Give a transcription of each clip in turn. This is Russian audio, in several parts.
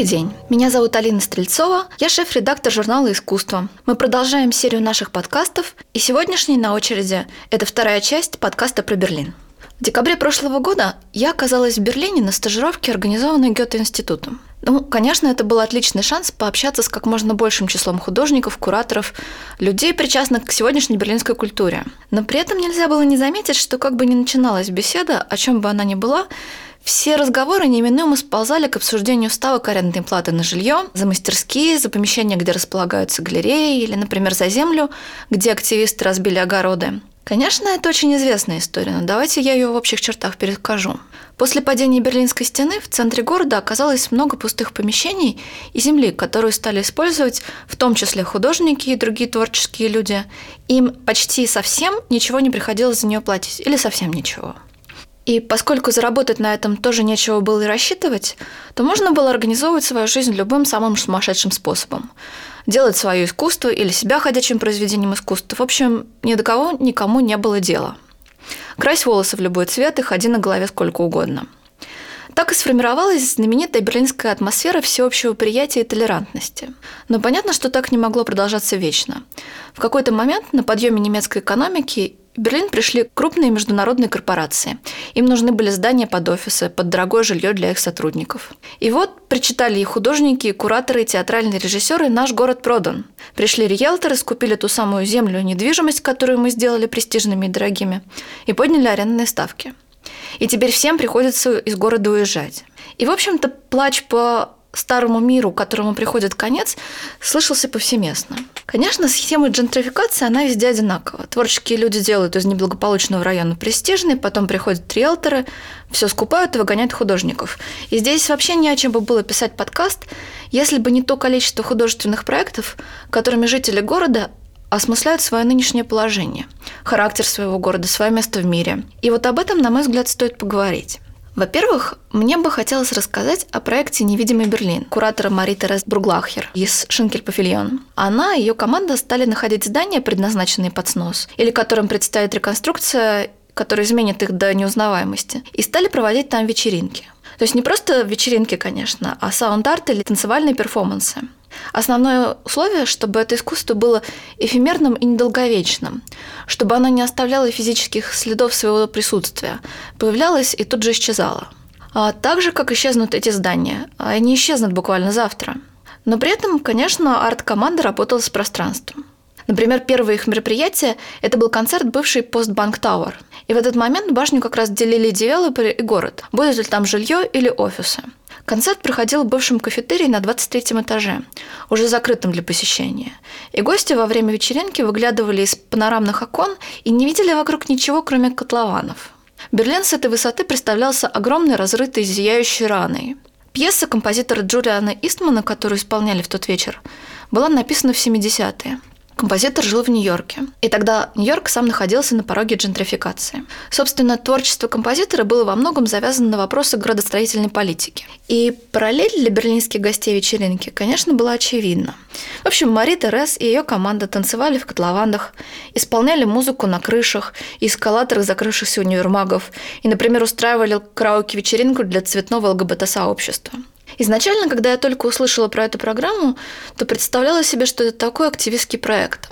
Добрый день. Меня зовут Алина Стрельцова. Я шеф-редактор журнала «Искусство». Мы продолжаем серию наших подкастов, и сегодняшний на очереди – это вторая часть подкаста про Берлин. В декабре прошлого года я оказалась в Берлине на стажировке, организованной Гёте-институтом. Ну, конечно, это был отличный шанс пообщаться с как можно большим числом художников, кураторов, людей, причастных к сегодняшней берлинской культуре. Но при этом нельзя было не заметить, что как бы ни начиналась беседа, о чем бы она ни была, все разговоры неименуемо сползали к обсуждению ставок арендной платы на жилье, за мастерские, за помещения, где располагаются галереи, или, например, за землю, где активисты разбили огороды. Конечно, это очень известная история, но давайте я ее в общих чертах перескажу. После падения Берлинской стены в центре города оказалось много пустых помещений и земли, которую стали использовать в том числе художники и другие творческие люди. Им почти совсем ничего не приходилось за нее платить, или совсем ничего. И поскольку заработать на этом тоже нечего было и рассчитывать, то можно было организовывать свою жизнь любым самым сумасшедшим способом. Делать свое искусство или себя ходячим произведением искусства. В общем, ни до кого никому не было дела. Крась волосы в любой цвет и ходи на голове сколько угодно. Так и сформировалась знаменитая берлинская атмосфера всеобщего приятия и толерантности. Но понятно, что так не могло продолжаться вечно. В какой-то момент на подъеме немецкой экономики в Берлин пришли крупные международные корпорации. Им нужны были здания под офисы, под дорогое жилье для их сотрудников. И вот причитали и художники, и кураторы, и театральные режиссеры «Наш город продан». Пришли риэлторы, скупили ту самую землю и недвижимость, которую мы сделали престижными и дорогими, и подняли арендные ставки. И теперь всем приходится из города уезжать. И, в общем-то, плач по старому миру, которому приходит конец, слышался повсеместно. Конечно, схема джентрификации, она везде одинакова. Творческие люди делают из неблагополучного района престижный, потом приходят риэлторы, все скупают и выгоняют художников. И здесь вообще не о чем бы было писать подкаст, если бы не то количество художественных проектов, которыми жители города осмысляют свое нынешнее положение, характер своего города, свое место в мире. И вот об этом, на мой взгляд, стоит поговорить. Во-первых, мне бы хотелось рассказать о проекте «Невидимый Берлин» куратора Мари Терес Бруглахер из Шинкель Павильон. Она и ее команда стали находить здания, предназначенные под снос, или которым предстоит реконструкция, которая изменит их до неузнаваемости, и стали проводить там вечеринки. То есть не просто вечеринки, конечно, а саунд-арт или танцевальные перформансы. Основное условие, чтобы это искусство было эфемерным и недолговечным, чтобы оно не оставляло физических следов своего присутствия, появлялось и тут же исчезало. А так же, как исчезнут эти здания. Они исчезнут буквально завтра. Но при этом, конечно, арт-команда работала с пространством. Например, первое их мероприятие – это был концерт бывший Postbank Tower. И в этот момент башню как раз делили девелоперы и город, будет ли там жилье или офисы. Концерт проходил в бывшем кафетерии на 23 этаже, уже закрытым для посещения. И гости во время вечеринки выглядывали из панорамных окон и не видели вокруг ничего, кроме котлованов. Берлин с этой высоты представлялся огромной, разрытой, зияющей раной. Пьеса композитора Джулиана Истмана, которую исполняли в тот вечер, была написана в 70-е. Композитор жил в Нью-Йорке. И тогда Нью-Йорк сам находился на пороге джентрификации. Собственно, творчество композитора было во многом завязано на вопросы градостроительной политики. И параллель для берлинских гостей вечеринки, конечно, была очевидна. В общем, Мари Терес и ее команда танцевали в котлованах, исполняли музыку на крышах и эскалаторах закрывшихся универмагов и, например, устраивали караоке-вечеринку для цветного ЛГБТ-сообщества. Изначально, когда я только услышала про эту программу, то представляла себе, что это такой активистский проект.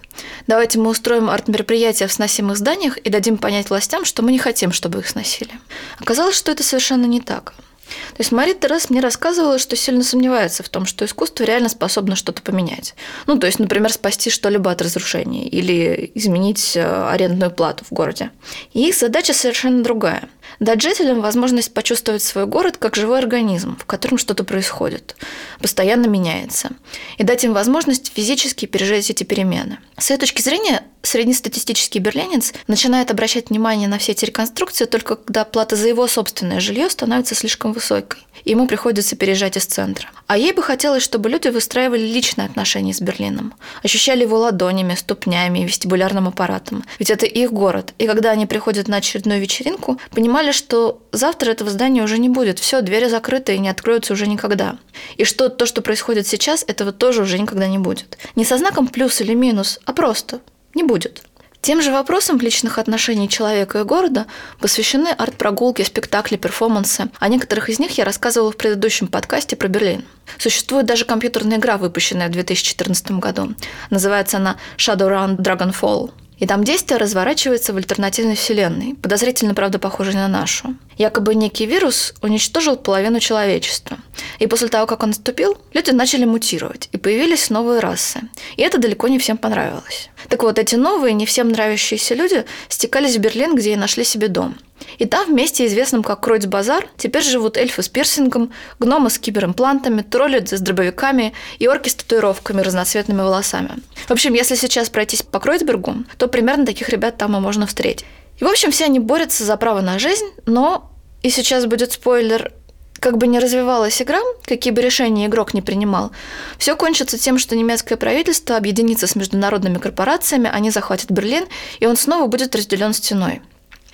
Давайте мы устроим арт-мероприятия в сносимых зданиях и дадим понять властям, что мы не хотим, чтобы их сносили. Оказалось, что это совершенно не так. То есть Мари Терес мне рассказывала, что сильно сомневается в том, что искусство реально способно что-то поменять. Ну, то есть, например, спасти что-либо от разрушения или изменить э, арендную плату в городе. И их задача совершенно другая – дать жителям возможность почувствовать свой город как живой организм, в котором что-то происходит, постоянно меняется, и дать им возможность физически пережить эти перемены. С этой точки зрения, среднестатистический берлинец начинает обращать внимание на все эти реконструкции только когда плата за его собственное жилье становится слишком высокой, и ему приходится переезжать из центра. А ей бы хотелось, чтобы люди выстраивали личные отношения с Берлином, ощущали его ладонями, ступнями и вестибулярным аппаратом. Ведь это их город, и когда они приходят на очередную вечеринку, понимали, что завтра этого здания уже не будет, все, двери закрыты и не откроются уже никогда. И что то, что происходит сейчас, этого тоже уже никогда не будет. Не со знаком плюс или минус, а просто не будет. Тем же вопросам личных отношений человека и города посвящены арт-прогулки, спектакли, перформансы. О некоторых из них я рассказывала в предыдущем подкасте про Берлин. Существует даже компьютерная игра, выпущенная в 2014 году. Называется она Shadowrun Dragonfall. И там действие разворачивается в альтернативной вселенной, подозрительно, правда, похожей на нашу. Якобы некий вирус уничтожил половину человечества. И после того, как он наступил, люди начали мутировать, и появились новые расы. И это далеко не всем понравилось. Так вот, эти новые, не всем нравящиеся люди стекались в Берлин, где и нашли себе дом. И там вместе известным как Кройцбазар теперь живут эльфы с пирсингом, гномы с киберимплантами, тролли с дробовиками и орки с татуировками разноцветными волосами. В общем, если сейчас пройтись по Кройцбергу, то примерно таких ребят там и можно встретить. И, в общем, все они борются за право на жизнь, но, и сейчас будет спойлер, как бы не развивалась игра, какие бы решения игрок не принимал, все кончится тем, что немецкое правительство объединится с международными корпорациями, они захватят Берлин, и он снова будет разделен стеной.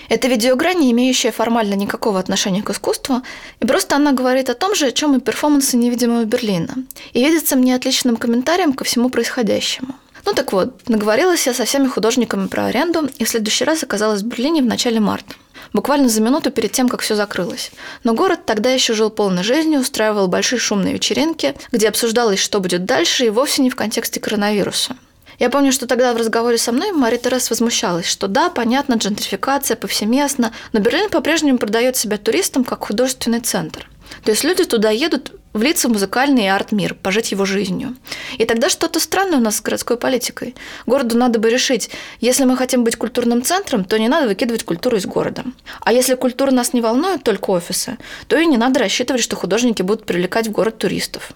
Это видеоигра, не имеющая формально никакого отношения к искусству, и просто она говорит о том же, о чем и перформансы невидимого Берлина. И видится мне отличным комментарием ко всему происходящему. Ну так вот, наговорилась я со всеми художниками про аренду, и в следующий раз оказалась в Берлине в начале марта. Буквально за минуту перед тем, как все закрылось. Но город тогда еще жил полной жизнью, устраивал большие шумные вечеринки, где обсуждалось, что будет дальше, и вовсе не в контексте коронавируса. Я помню, что тогда в разговоре со мной Мария Терес возмущалась, что да, понятно, джентрификация повсеместно, но Берлин по-прежнему продает себя туристам как художественный центр. То есть люди туда едут влиться в музыкальный и арт-мир, пожить его жизнью. И тогда что-то странное у нас с городской политикой. Городу надо бы решить, если мы хотим быть культурным центром, то не надо выкидывать культуру из города. А если культура нас не волнует, только офисы, то и не надо рассчитывать, что художники будут привлекать в город туристов.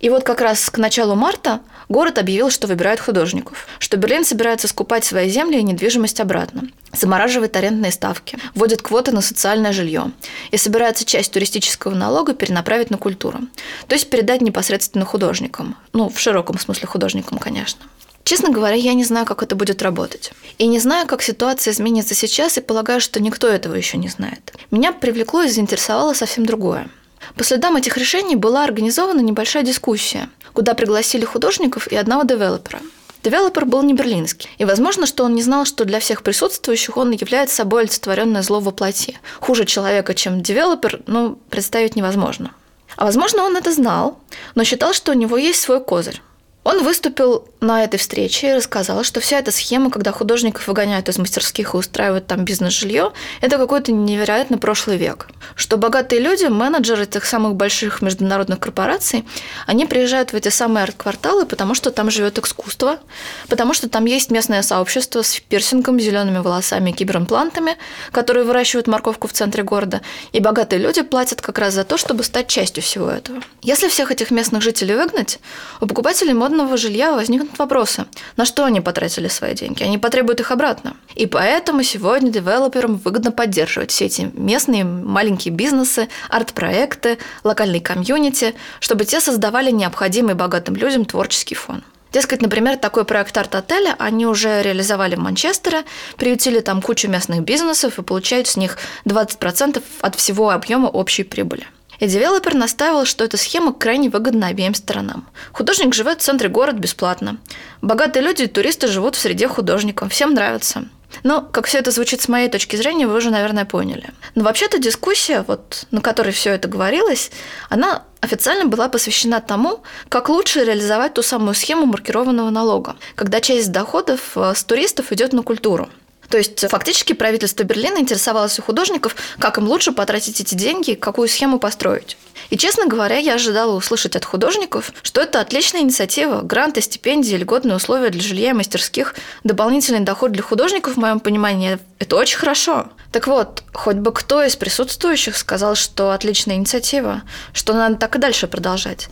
И вот как раз к началу марта город объявил, что выбирает художников, что Берлин собирается скупать свои земли и недвижимость обратно, замораживает арендные ставки, вводит квоты на социальное жилье и собирается часть туристического налога перенаправить на культуру, то есть передать непосредственно художникам, ну, в широком смысле художникам, конечно. Честно говоря, я не знаю, как это будет работать. И не знаю, как ситуация изменится сейчас, и полагаю, что никто этого еще не знает. Меня привлекло и заинтересовало совсем другое – по следам этих решений была организована небольшая дискуссия, куда пригласили художников и одного девелопера. Девелопер был не берлинский, и возможно, что он не знал, что для всех присутствующих он является собой олицетворенное зло во плоти. Хуже человека, чем девелопер, ну, представить невозможно. А возможно, он это знал, но считал, что у него есть свой козырь. Он выступил на этой встрече и рассказал, что вся эта схема, когда художников выгоняют из мастерских и устраивают там бизнес-жилье, это какой-то невероятно прошлый век. Что богатые люди, менеджеры тех самых больших международных корпораций, они приезжают в эти самые арт-кварталы, потому что там живет искусство, потому что там есть местное сообщество с пирсингом, зелеными волосами и киберимплантами, которые выращивают морковку в центре города, и богатые люди платят как раз за то, чтобы стать частью всего этого. Если всех этих местных жителей выгнать, у покупателей модно модного жилья возникнут вопросы. На что они потратили свои деньги? Они потребуют их обратно. И поэтому сегодня девелоперам выгодно поддерживать все эти местные маленькие бизнесы, арт-проекты, локальные комьюнити, чтобы те создавали необходимый богатым людям творческий фон. Дескать, например, такой проект арт-отеля они уже реализовали в Манчестере, приютили там кучу местных бизнесов и получают с них 20% от всего объема общей прибыли. И девелопер настаивал, что эта схема крайне выгодна обеим сторонам. Художник живет в центре города бесплатно. Богатые люди и туристы живут в среде художников. Всем нравится. Но, как все это звучит с моей точки зрения, вы уже, наверное, поняли. Но вообще-то дискуссия, вот, на которой все это говорилось, она официально была посвящена тому, как лучше реализовать ту самую схему маркированного налога, когда часть доходов э, с туристов идет на культуру. То есть фактически правительство Берлина интересовалось у художников, как им лучше потратить эти деньги, какую схему построить. И, честно говоря, я ожидала услышать от художников, что это отличная инициатива, гранты, стипендии, льготные условия для жилья и мастерских, дополнительный доход для художников, в моем понимании, это очень хорошо. Так вот, хоть бы кто из присутствующих сказал, что отличная инициатива, что надо так и дальше продолжать.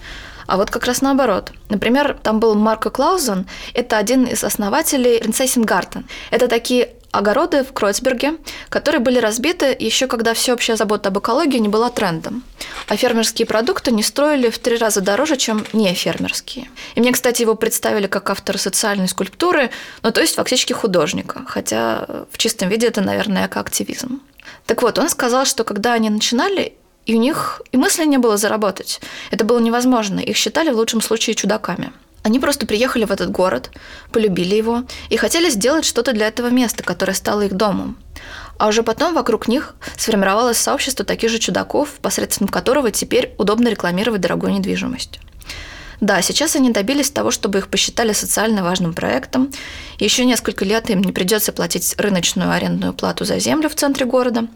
А вот как раз наоборот. Например, там был Марко Клаузен, это один из основателей Принцессингартен. Это такие огороды в Кройцберге, которые были разбиты еще когда всеобщая забота об экологии не была трендом. А фермерские продукты не строили в три раза дороже, чем не фермерские. И мне, кстати, его представили как автора социальной скульптуры, ну то есть фактически художника, хотя в чистом виде это, наверное, активизм. Так вот, он сказал, что когда они начинали, и у них и мысли не было заработать. Это было невозможно. Их считали в лучшем случае чудаками. Они просто приехали в этот город, полюбили его и хотели сделать что-то для этого места, которое стало их домом. А уже потом вокруг них сформировалось сообщество таких же чудаков, посредством которого теперь удобно рекламировать дорогую недвижимость. Да, сейчас они добились того, чтобы их посчитали социально важным проектом. Еще несколько лет им не придется платить рыночную арендную плату за землю в центре города.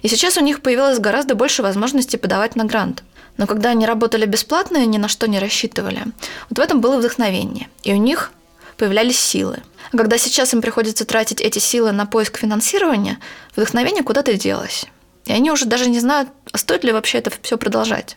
И сейчас у них появилось гораздо больше возможностей подавать на грант. Но когда они работали бесплатно и ни на что не рассчитывали, вот в этом было вдохновение. И у них появлялись силы. А когда сейчас им приходится тратить эти силы на поиск финансирования, вдохновение куда-то делось. И они уже даже не знают, а стоит ли вообще это все продолжать.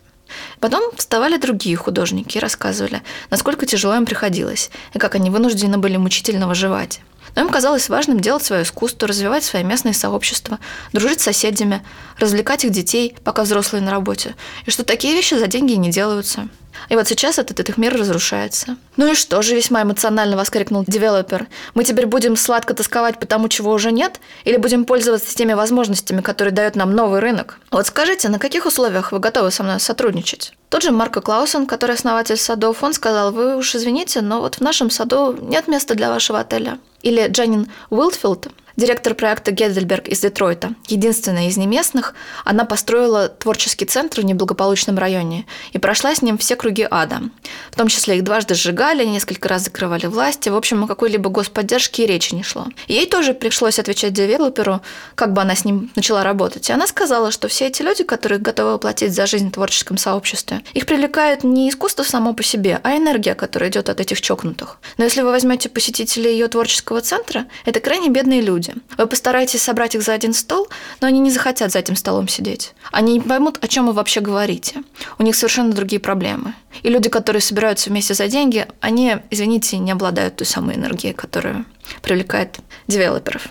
Потом вставали другие художники и рассказывали, насколько тяжело им приходилось, и как они вынуждены были мучительно выживать. Но им казалось важным делать свое искусство, развивать свои местные сообщества, дружить с соседями, развлекать их детей, пока взрослые на работе, и что такие вещи за деньги не делаются. И вот сейчас этот, этот их мир разрушается. Ну и что же, весьма эмоционально воскликнул девелопер. Мы теперь будем сладко тосковать по тому, чего уже нет? Или будем пользоваться теми возможностями, которые дает нам новый рынок? Вот скажите, на каких условиях вы готовы со мной сотрудничать? Тот же Марко Клаусон, который основатель садов, он сказал, вы уж извините, но вот в нашем саду нет места для вашего отеля. Или Джанин Уилдфилд, директор проекта Гедельберг из Детройта, единственная из неместных, она построила творческий центр в неблагополучном районе и прошла с ним все круги ада. В том числе их дважды сжигали, несколько раз закрывали власти, в общем, о какой-либо господдержке и речи не шло. Ей тоже пришлось отвечать девелоперу, как бы она с ним начала работать. И она сказала, что все эти люди, которые готовы платить за жизнь в творческом сообществе, их привлекает не искусство само по себе, а энергия, которая идет от этих чокнутых. Но если вы возьмете посетителей ее творческого центра, это крайне бедные люди, люди. Вы постараетесь собрать их за один стол, но они не захотят за этим столом сидеть. Они не поймут, о чем вы вообще говорите. У них совершенно другие проблемы. И люди, которые собираются вместе за деньги, они, извините, не обладают той самой энергией, которая привлекает девелоперов.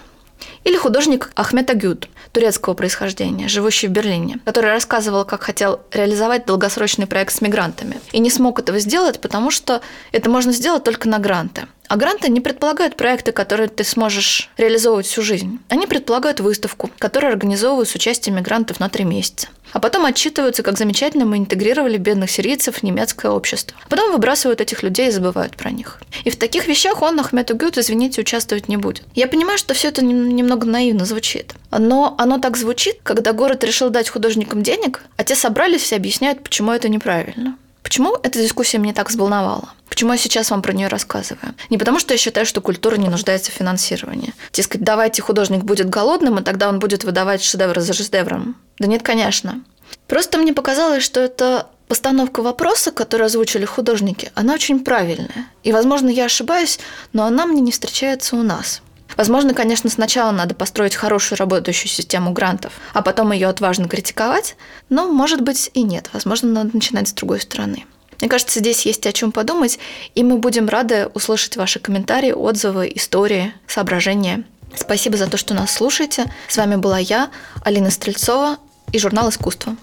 Или художник Ахмед Агют, турецкого происхождения, живущий в Берлине, который рассказывал, как хотел реализовать долгосрочный проект с мигрантами. И не смог этого сделать, потому что это можно сделать только на гранты. А гранты не предполагают проекты, которые ты сможешь реализовывать всю жизнь. Они предполагают выставку, которую организовывают с участием мигрантов на три месяца. А потом отчитываются, как замечательно мы интегрировали бедных сирийцев в немецкое общество. А потом выбрасывают этих людей и забывают про них. И в таких вещах он, Ахмед Угют, извините, участвовать не будет. Я понимаю, что все это немного наивно звучит. Но оно так звучит, когда город решил дать художникам денег, а те собрались и объясняют, почему это неправильно. Почему эта дискуссия меня так взволновала? Почему я сейчас вам про нее рассказываю? Не потому, что я считаю, что культура не нуждается в финансировании. Дескать, давайте художник будет голодным, и тогда он будет выдавать шедевр за шедевром. Да нет, конечно. Просто мне показалось, что это постановка вопроса, которую озвучили художники, она очень правильная. И, возможно, я ошибаюсь, но она мне не встречается у нас. Возможно, конечно, сначала надо построить хорошую работающую систему грантов, а потом ее отважно критиковать, но, может быть, и нет. Возможно, надо начинать с другой стороны. Мне кажется, здесь есть о чем подумать, и мы будем рады услышать ваши комментарии, отзывы, истории, соображения. Спасибо за то, что нас слушаете. С вами была я, Алина Стрельцова и журнал «Искусство».